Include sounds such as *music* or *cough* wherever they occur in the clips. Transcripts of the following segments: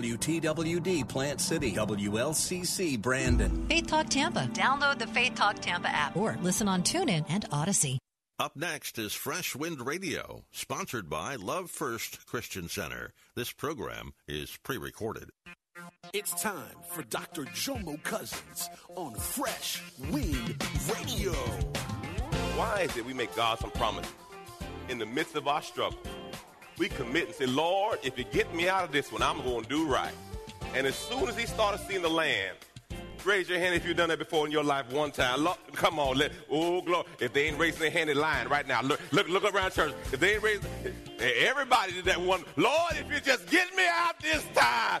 WTWD Plant City, WLCC Brandon. Faith Talk Tampa. Download the Faith Talk Tampa app or listen on TuneIn and Odyssey. Up next is Fresh Wind Radio, sponsored by Love First Christian Center. This program is pre recorded. It's time for Dr. Jomo Cousins on Fresh Wind Radio. Why is it we make God some promises in the midst of our struggle? We commit and say, Lord, if you get me out of this one, I'm going to do right. And as soon as he started seeing the land, raise your hand if you've done that before in your life one time. Look, come on, let, oh, glory. If they ain't raising their hand, they're lying right now. Look, look, look around church. If they ain't raising, everybody did that one. Lord, if you just get me out this time,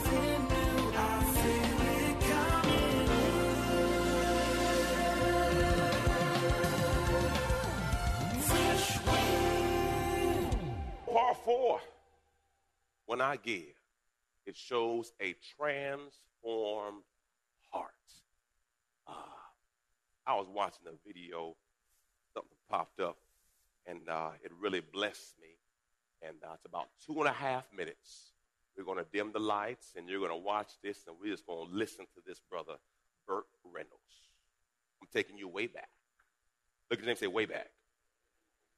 when I give, it shows a transformed heart. Uh, I was watching a video, something popped up, and uh, it really blessed me. And uh, it's about two and a half minutes. We're going to dim the lights, and you're going to watch this, and we're just going to listen to this brother, Burt Reynolds. I'm taking you way back. Look at name, say way back.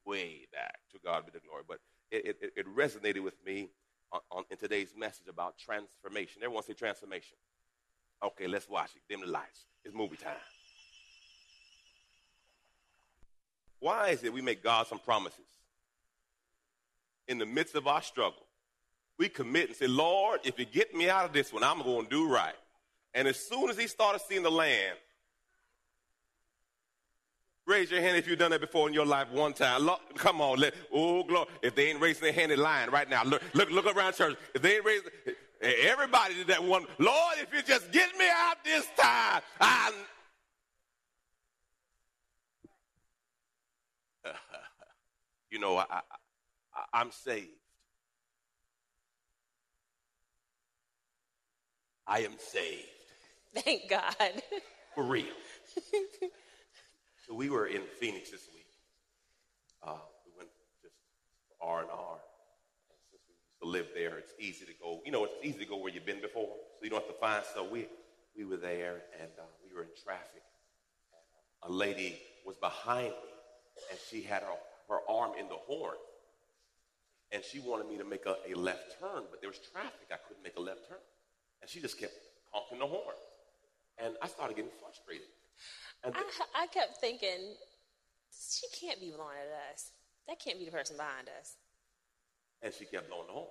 Way back. To God be the glory. But it, it, it resonated with me on, on, in today's message about transformation. Everyone say transformation. Okay, let's watch it. Dim the lights. It's movie time. Why is it we make God some promises? In the midst of our struggle, we commit and say, Lord, if you get me out of this one, I'm going to do right. And as soon as he started seeing the land, Raise your hand if you've done that before in your life one time. Look, come on, let, oh glory. If they ain't raising their hand, they're lying right now. Look, look, look around church. If they ain't raising, eh, everybody did that one. Lord, if you just get me out this time, I. *laughs* you know, I, I, I, I'm saved. I am saved. Thank God. For real. *laughs* So we were in Phoenix this week. Uh, we went just R and R. Since we used to live there, it's easy to go. You know, it's easy to go where you've been before, so you don't have to find. So we we were there, and uh, we were in traffic. And a lady was behind me, and she had her, her arm in the horn, and she wanted me to make a, a left turn, but there was traffic. I couldn't make a left turn, and she just kept honking the horn, and I started getting frustrated. I, I kept thinking, she can't be blowing at us. That can't be the person behind us. And she kept blowing the horn.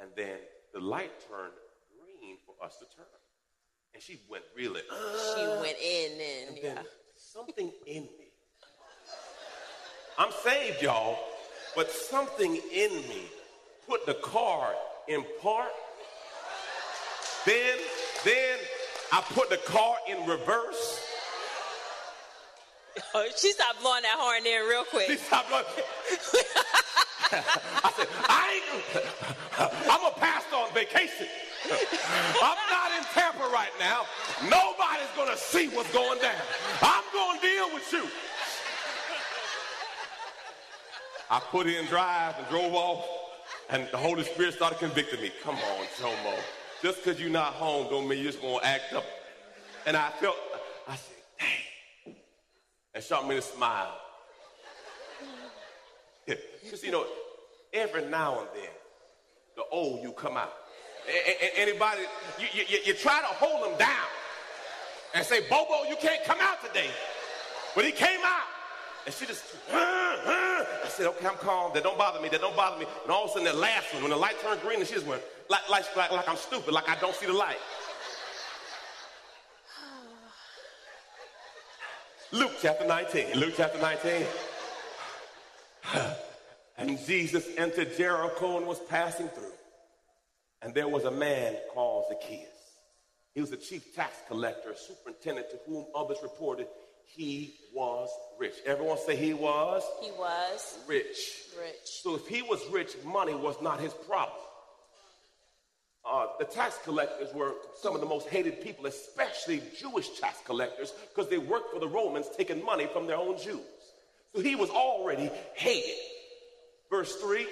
And then the light turned green for us to turn. And she went really. Uh, she went in and, and yeah. something in me. I'm saved, y'all, but something in me put the car in park. Then, then I put the car in reverse. Oh, *laughs* she stopped blowing that horn in real quick. She stopped blowing. *laughs* I said, I ain't, *laughs* I'm a pastor on vacation. I'm not in Tampa right now. Nobody's to see what's going down. I'm to deal with you. I put in drive and drove off, and the Holy Spirit started convicting me. Come on, Jomo. Just because you're not home don't mean you're just to act up. And I felt, I said. And Charmaine smiled. Because, *laughs* you know, every now and then, the old you come out. A- a- anybody, you, you, you try to hold them down and say, Bobo, you can't come out today. But he came out. And she just, I said, okay, I'm calm. That don't bother me. That don't bother me. And all of a sudden, that last one, when the light turned green, and she just went, like, like, like, like I'm stupid, like I don't see the light. Luke chapter 19. Luke chapter 19. *sighs* And Jesus entered Jericho and was passing through. And there was a man called Zacchaeus. He was the chief tax collector, a superintendent to whom others reported he was rich. Everyone say he was? He was rich. Rich. So if he was rich, money was not his problem. Uh, the tax collectors were some of the most hated people, especially Jewish tax collectors, because they worked for the Romans, taking money from their own Jews. So he was already hated. Verse 3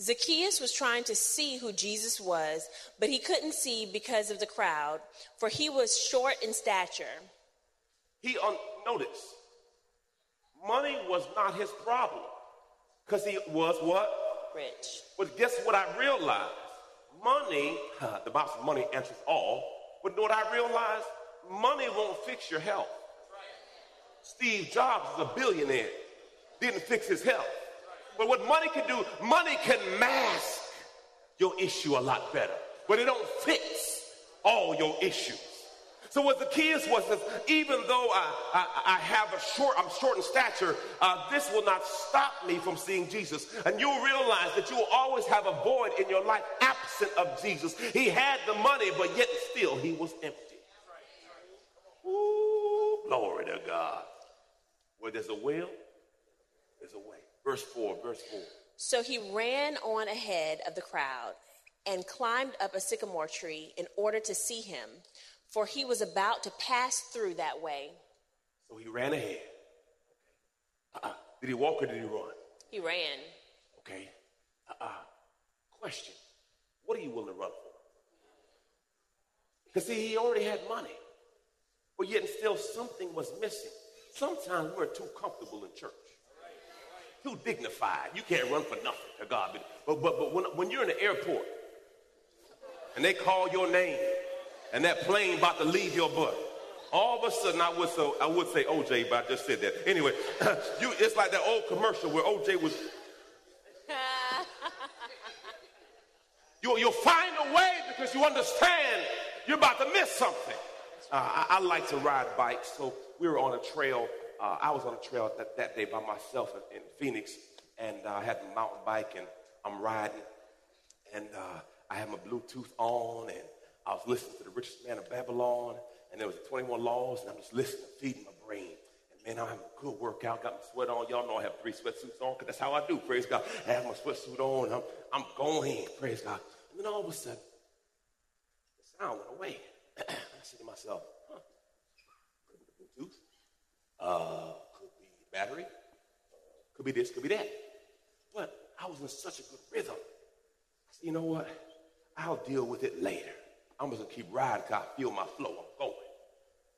Zacchaeus was trying to see who Jesus was, but he couldn't see because of the crowd, for he was short in stature. He un- notice money was not his problem because he was what? Rich. But guess what I realized? Money, the Bible says money answers all. But you know what I realized? Money won't fix your health. Steve Jobs is a billionaire, didn't fix his health. But what money can do, money can mask your issue a lot better, but it don't fix all your issues. So what Zacchaeus was is, even though I, I, I, have a short, I'm short in stature, uh, this will not stop me from seeing Jesus. And you'll realize that you will always have a void in your life absent of Jesus. He had the money, but yet still he was empty. Ooh, glory to God. Where there's a will, there's a way. Verse 4, verse 4. So he ran on ahead of the crowd and climbed up a sycamore tree in order to see him, for he was about to pass through that way. So he ran ahead. Uh-uh. Did he walk or did he run? He ran. Okay. Uh-uh. Question. What are you willing to run for? Because see, he already had money. But yet still something was missing. Sometimes we're too comfortable in church too dignified. You can't run for nothing to God. But, but, but when, when you're in the airport and they call your name and that plane about to leave your butt, all of a sudden I would, so, I would say OJ, but I just said that. Anyway, *laughs* you, it's like that old commercial where OJ was. You, you'll find a way because you understand you're about to miss something. Uh, I, I like to ride bikes, so we were on a trail uh, I was on a trail that, that day by myself in, in Phoenix, and uh, I had a mountain bike, and I'm riding, and uh, I had my Bluetooth on, and I was listening to the richest man of Babylon, and there was 21 laws, and I'm just listening, feeding my brain. And man, I'm having a good workout, got my sweat on. Y'all know I have three sweatsuits on, because that's how I do, praise God. I have my sweatsuit on, I'm, I'm going, praise God. And then all of a sudden, the sound went away. I said to myself, Uh, could be the battery. Could be this, could be that. But I was in such a good rhythm. I said, you know what? I'll deal with it later. I'm just gonna keep riding because I feel my flow. I'm going.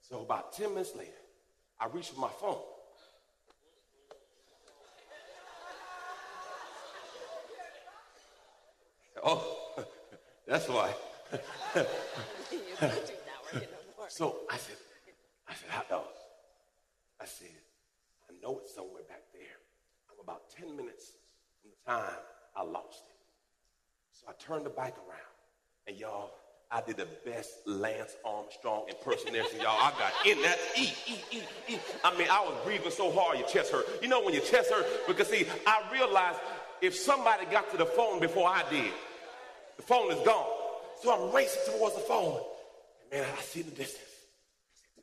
So about 10 minutes later, I reach for my phone. *laughs* Oh, that's why. *laughs* so I said, I said, hot dog. I said, I know it's somewhere back there. I'm about 10 minutes from the time I lost it. So I turned the bike around, and y'all, I did the best Lance Armstrong impersonation, y'all. I got in that E, E, E, E. I mean, I was breathing so hard your chest hurt. You know when your chest hurt? Because see, I realized if somebody got to the phone before I did, the phone is gone. So I'm racing towards the phone. And man, I see the distance.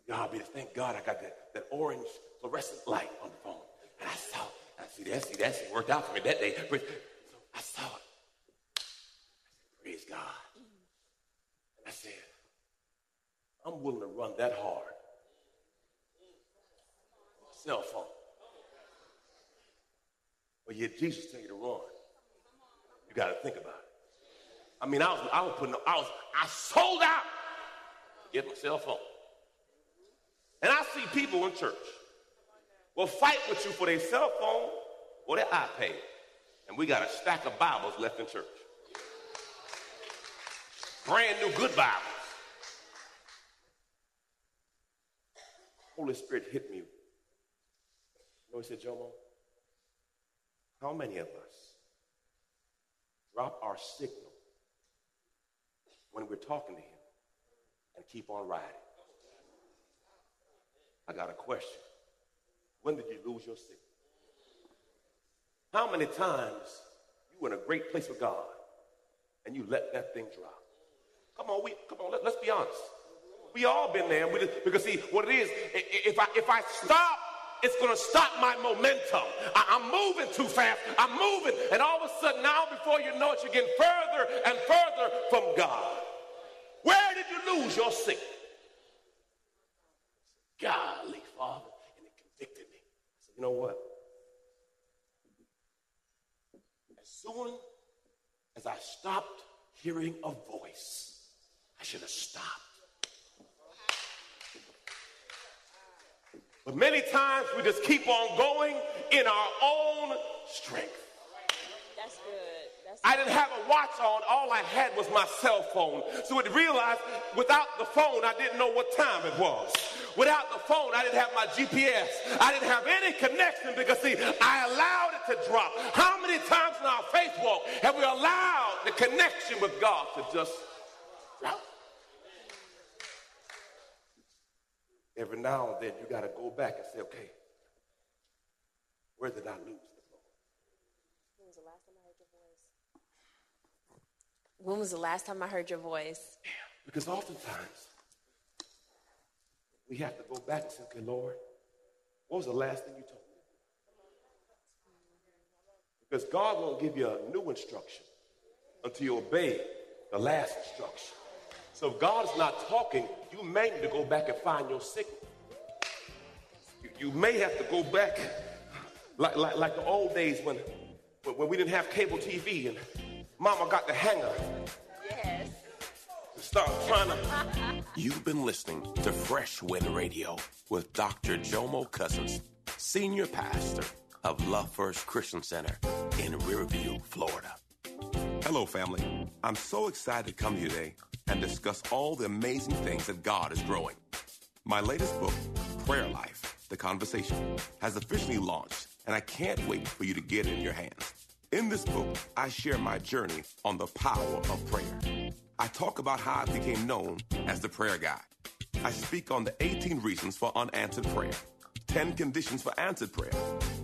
God be thank God I got that, that orange fluorescent light on the phone. And I saw it. I see that, see that, see, worked out for me that day. So I saw it. I said, praise God. And I said, I'm willing to run that hard. Cell phone. But yet Jesus tell you to run. You got to think about it. I mean, I was, I was putting, I was, I sold out to get my cell phone. And I see people in church will fight with you for their cell phone or their iPad. And we got a stack of Bibles left in church. Brand new good Bibles. Holy Spirit hit me he said, Jomo? How many of us drop our signal when we're talking to him and keep on riding? I got a question. When did you lose your signal? How many times you were in a great place with God and you let that thing drop? Come on, we come on, let, us be honest. We all been there. We just, because see, what it is, if I if I stop, it's gonna stop my momentum. I, I'm moving too fast. I'm moving, and all of a sudden, now before you know it, you're getting further and further from God. Where did you lose your signal? Golly, Father, and it convicted me. I said, you know what? As soon as I stopped hearing a voice, I should have stopped. But many times we just keep on going in our own strength. That's good. I didn't have a watch on. All I had was my cell phone. So it realized without the phone, I didn't know what time it was. Without the phone, I didn't have my GPS. I didn't have any connection because, see, I allowed it to drop. How many times in our faith walk have we allowed the connection with God to just drop? Every now and then, you got to go back and say, okay, where did I lose the phone? When was the last time I heard your voice? When was the last time I heard your voice? Because oftentimes, we have to go back and say, okay, Lord, what was the last thing you told me? Because God won't give you a new instruction until you obey the last instruction. So if God is not talking, you may need to go back and find your signal. You, you may have to go back like, like, like the old days when, when, when we didn't have cable TV and mama got the hanger. Yes. Start trying to *laughs* You've been listening to Fresh Wind Radio with Dr. Jomo Cousins, Senior Pastor of Love First Christian Center in Riverview, Florida. Hello, family. I'm so excited to come to you today and discuss all the amazing things that God is growing. My latest book, Prayer Life The Conversation, has officially launched, and I can't wait for you to get it in your hands. In this book, I share my journey on the power of prayer. I talk about how I became known as the prayer guy. I speak on the 18 reasons for unanswered prayer, 10 conditions for answered prayer,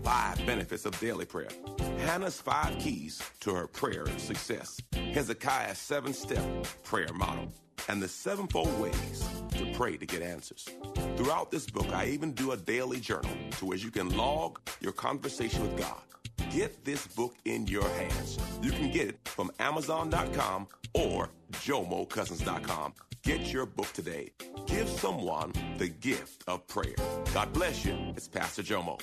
5 benefits of daily prayer, Hannah's 5 keys to her prayer success, Hezekiah's 7 step prayer model, and the sevenfold ways to pray to get answers. Throughout this book, I even do a daily journal to where you can log your conversation with God. Get this book in your hands. You can get it from Amazon.com or JomoCousins.com. Get your book today. Give someone the gift of prayer. God bless you. It's Pastor Jomo.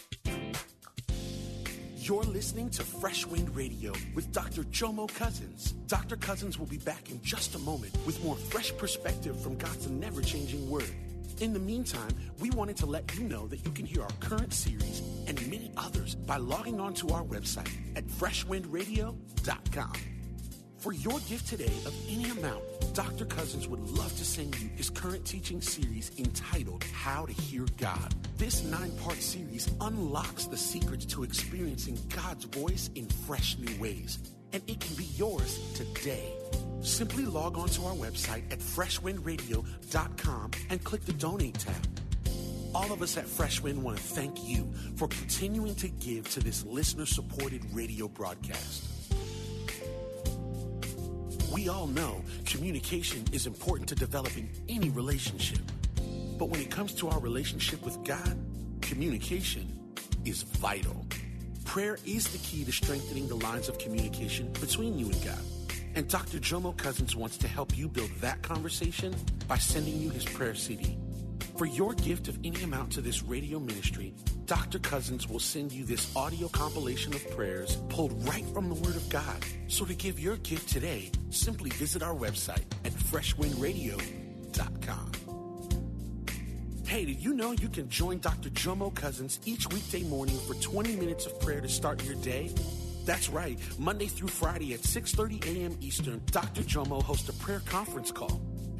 You're listening to Fresh Wind Radio with Dr. Jomo Cousins. Dr. Cousins will be back in just a moment with more fresh perspective from God's never changing word. In the meantime, we wanted to let you know that you can hear our current series and many others by logging on to our website at freshwindradio.com. For your gift today of any amount, Dr. Cousins would love to send you his current teaching series entitled How to Hear God. This nine part series unlocks the secrets to experiencing God's voice in fresh new ways, and it can be yours today. Simply log on to our website at freshwindradio.com and click the donate tab. All of us at Fresh Wind want to thank you for continuing to give to this listener supported radio broadcast. We all know communication is important to developing any relationship. But when it comes to our relationship with God, communication is vital. Prayer is the key to strengthening the lines of communication between you and God. And Dr. Jomo Cousins wants to help you build that conversation by sending you his prayer CD. For your gift of any amount to this radio ministry, Dr. Cousins will send you this audio compilation of prayers pulled right from the Word of God. So to give your gift today, simply visit our website at freshwindradio.com. Hey, did you know you can join Dr. Jomo Cousins each weekday morning for 20 minutes of prayer to start your day? That's right. Monday through Friday at 6:30 a.m. Eastern, Dr. Jomo hosts a prayer conference call.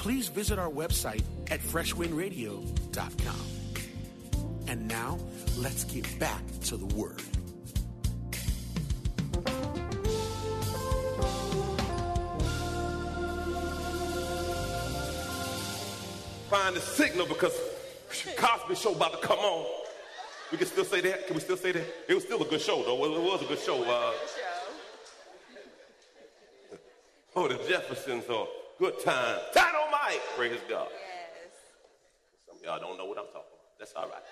please visit our website at freshwindradio.com. And now, let's get back to the Word. Find the signal because Cosby Show about to come on. We can still say that. Can we still say that? It was still a good show, though. It was a good show. Uh, oh, the Jeffersons are good time. Dynamite. Praise God. Yes. Some of y'all don't know what I'm talking about. That's all right.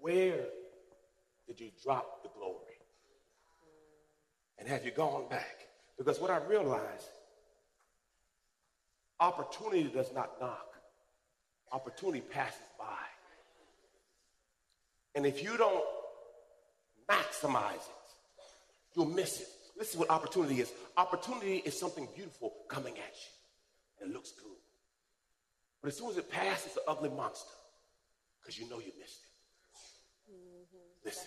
Where did you drop the glory? And have you gone back? Because what I realized, opportunity does not knock. Opportunity passes by. And if you don't maximize it, you'll miss it. This is what opportunity is. Opportunity is something beautiful coming at you. And it looks good. But as soon as it passes, it's an ugly monster. Because you know you missed it. Mm-hmm. Listen,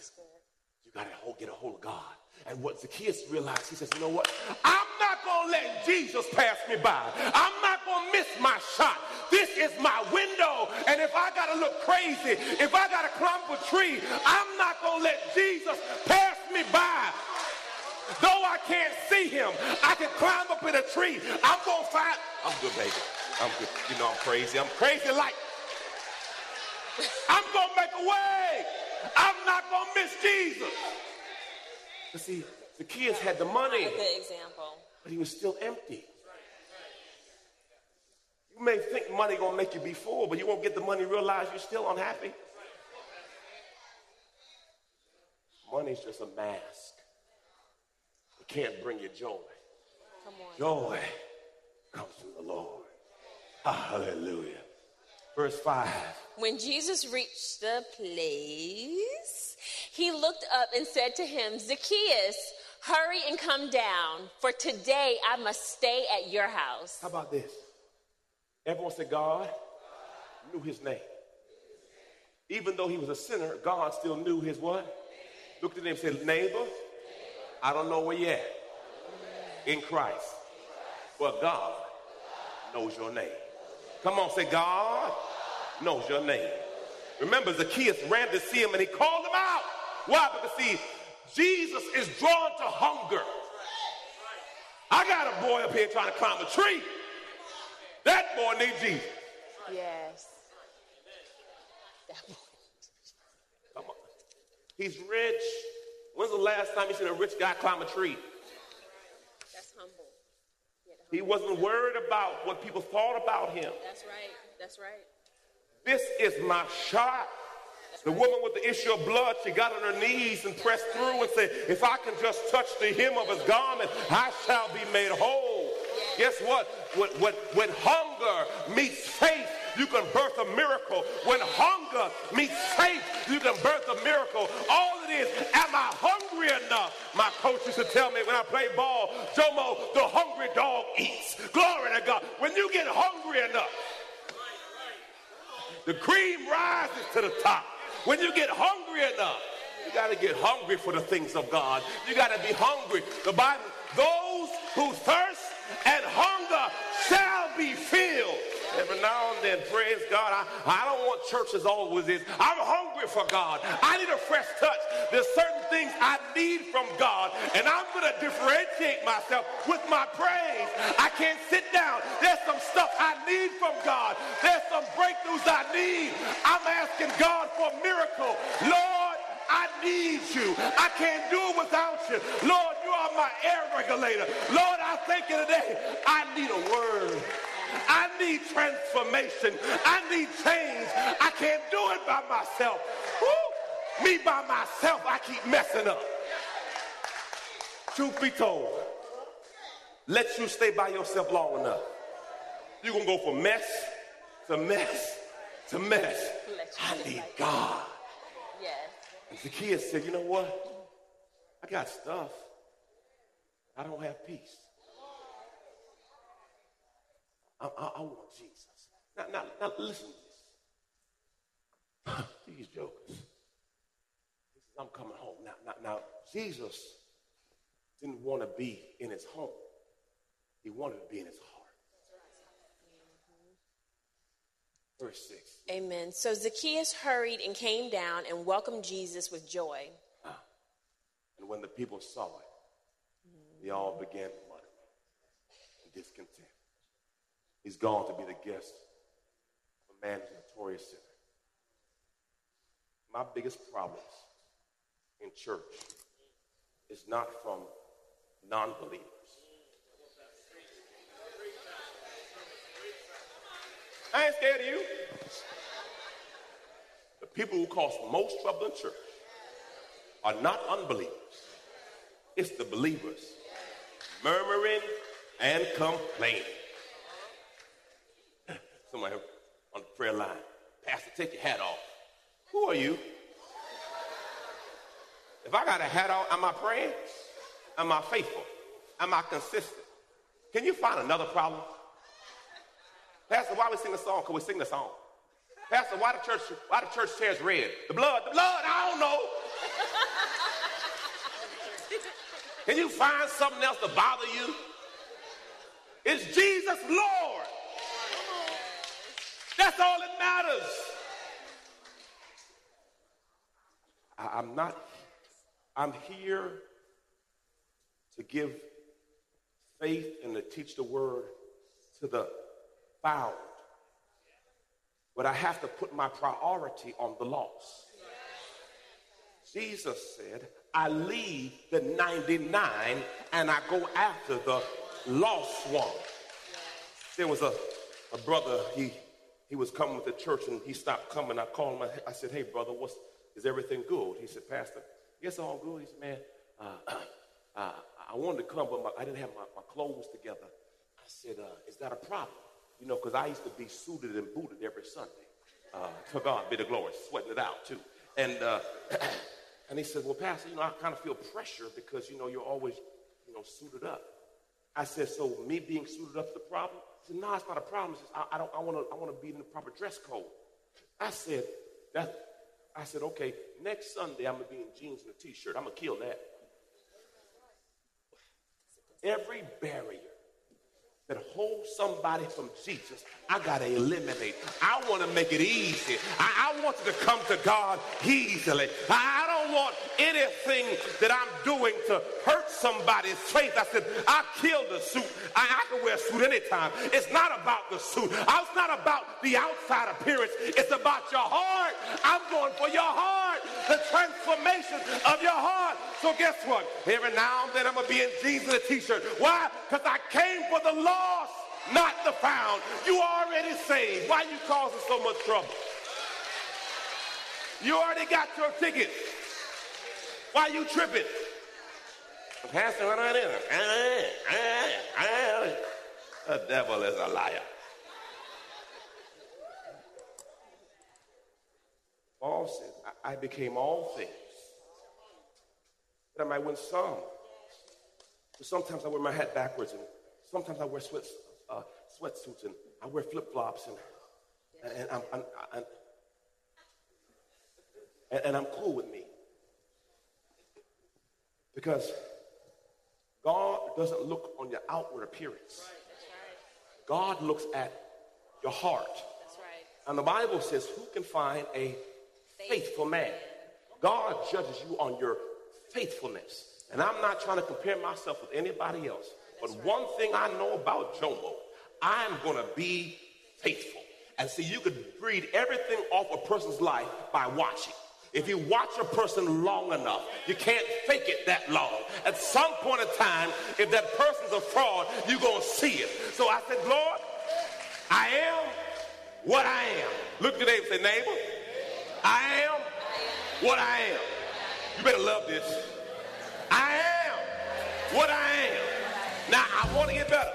you got to get a hold of God. And what Zacchaeus realized, he says, you know what? I'm not going to let Jesus pass me by. I'm not going to miss my shot. This is my window. And if I got to look crazy, if I got to climb a tree, I'm not going to let Jesus pass me by. Though I can't see him, I can climb up in a tree. I'm to find. I'm good, baby. I'm good. You know I'm crazy. I'm crazy like. I'm going to make a way. I'm not to miss Jesus. But see, Zacchaeus had the money, A good example. but he was still empty. You may think money gonna make you be full, but you won't get the money, realize you're still unhappy. Money's just a mask. Can't bring you joy. Come on. Joy comes from the Lord. Hallelujah. Verse 5. When Jesus reached the place, he looked up and said to him, Zacchaeus, hurry and come down, for today I must stay at your house. How about this? Everyone said God knew his name. Even though he was a sinner, God still knew his what? Looked at him and said, Neighbor, I don't know where you're at in Christ, but God knows your name. Come on, say, God knows your name. Remember, Zacchaeus ran to see him and he called him out. Why? Because, see, Jesus is drawn to hunger. I got a boy up here trying to climb a tree. That boy needs Jesus. Yes. That boy. Come on. He's rich. When's the last time you seen a rich guy climb a tree? That's humble. He wasn't worried about what people thought about him. That's right. That's right. This is my shot. The woman with the issue of blood, she got on her knees and pressed through and said, If I can just touch the hem of his garment, I shall be made whole. Guess what? When, when, when hunger meets faith, you can birth a miracle. When hunger meets faith, you can birth a miracle. All it is, am I hungry enough? My coach used to tell me when I play ball, Jomo, the hungry dog eats. Glory to God. When you get hungry enough, the cream rises to the top. When you get hungry enough, you got to get hungry for the things of God. You got to be hungry. The Bible, those who thirst and hunger shall be filled. Every now and then, praise God. I, I don't want church as always is. I'm hungry for God. I need a fresh touch. There's certain things I need from God, and I'm going to differentiate myself with my praise. I can't sit down. There's some stuff I need from God. There's some breakthroughs I need. I'm asking God for a miracle. Lord, I need you. I can't do it without you. Lord, you are my air regulator. Lord, I thank you today. I need a word. I need transformation. I need change. I can't do it by myself. Woo! Me by myself, I keep messing up. Truth be told, let you stay by yourself long enough. You're going to go from mess to mess to mess. I need God. Yes. Zacchaeus said, You know what? I got stuff. I don't have peace. I, I, I want Jesus. Now, now, now listen to this. *laughs* These jokers. He says, I'm coming home. Now, now, now, Jesus didn't want to be in his home. He wanted to be in his heart. Verse 6. Amen. So Zacchaeus hurried and came down and welcomed Jesus with joy. Ah. And when the people saw it, they all began muttering and discontent. He's gone to be the guest of a man who's a notorious sinner. My biggest problems in church is not from non believers. I ain't scared of you. The people who cause most trouble in church are not unbelievers, it's the believers murmuring and complaining. Somebody on the prayer line, Pastor, take your hat off. Who are you? If I got a hat on, am I praying? Am I faithful? Am I consistent? Can you find another problem? Pastor, why we sing the song? Can we sing the song. Pastor, why the church, why the church chairs red? The blood, the blood, I don't know. Can you find something else to bother you? It's Jesus Lord. That's all that matters. I, I'm not, I'm here to give faith and to teach the word to the found. But I have to put my priority on the lost. Jesus said, I leave the 99 and I go after the lost one. There was a, a brother, he, he was coming the church and he stopped coming. I called him, I said, hey brother, what's, is everything good? He said, Pastor, yes, all good. He said, man, uh, *clears throat* uh, I wanted to come, but my, I didn't have my, my clothes together. I said, uh, is that a problem? You know, because I used to be suited and booted every Sunday. Uh, to God be the glory, sweating it out too. And uh, *clears throat* and he said, well, Pastor, you know, I kind of feel pressure because you know you're always, you know, suited up. I said, so me being suited up is the problem? Said, no, it's not a problem. I, I don't, I want to, I want to be in the proper dress code. I said, that, I said, okay, next Sunday I'm gonna be in jeans and a t-shirt. I'm gonna kill that. Every barrier that holds somebody from Jesus, I got to eliminate. I want to make it easy. I, I, want you to come to God easily. I, I, don't want anything that I'm doing to hurt somebody's faith. I said, I killed the suit. I, I can wear a suit anytime. It's not about the suit. Oh, it's not about the outside appearance. It's about your heart. I'm going for your heart. The transformation of your heart. So guess what? Every now and then I'm going to be in jeans and a t-shirt. Why? Because I came for the lost, not the found. You already saved. Why you causing so much trouble? You already got your ticket. Why you tripping? Pastor, what on The uh, uh, uh, devil is a liar. Paul said, I became all things that I might win some. But sometimes I wear my hat backwards, and sometimes I wear sweat, uh, sweatsuits, and I wear flip flops, and, and, I'm, I'm, I'm, and, and I'm cool with me. Because God doesn't look on your outward appearance. God looks at your heart. And the Bible says, Who can find a faithful man? God judges you on your faithfulness. And I'm not trying to compare myself with anybody else. But one thing I know about Jomo, I'm going to be faithful. And see, you could read everything off a person's life by watching. If you watch a person long enough, you can't fake it that long. At some point in time, if that person's a fraud, you're going to see it. So I said, Lord, I am what I am. Look to neighbor say, neighbor, I am what I am. You better love this. I am what I am. Now I want to get better.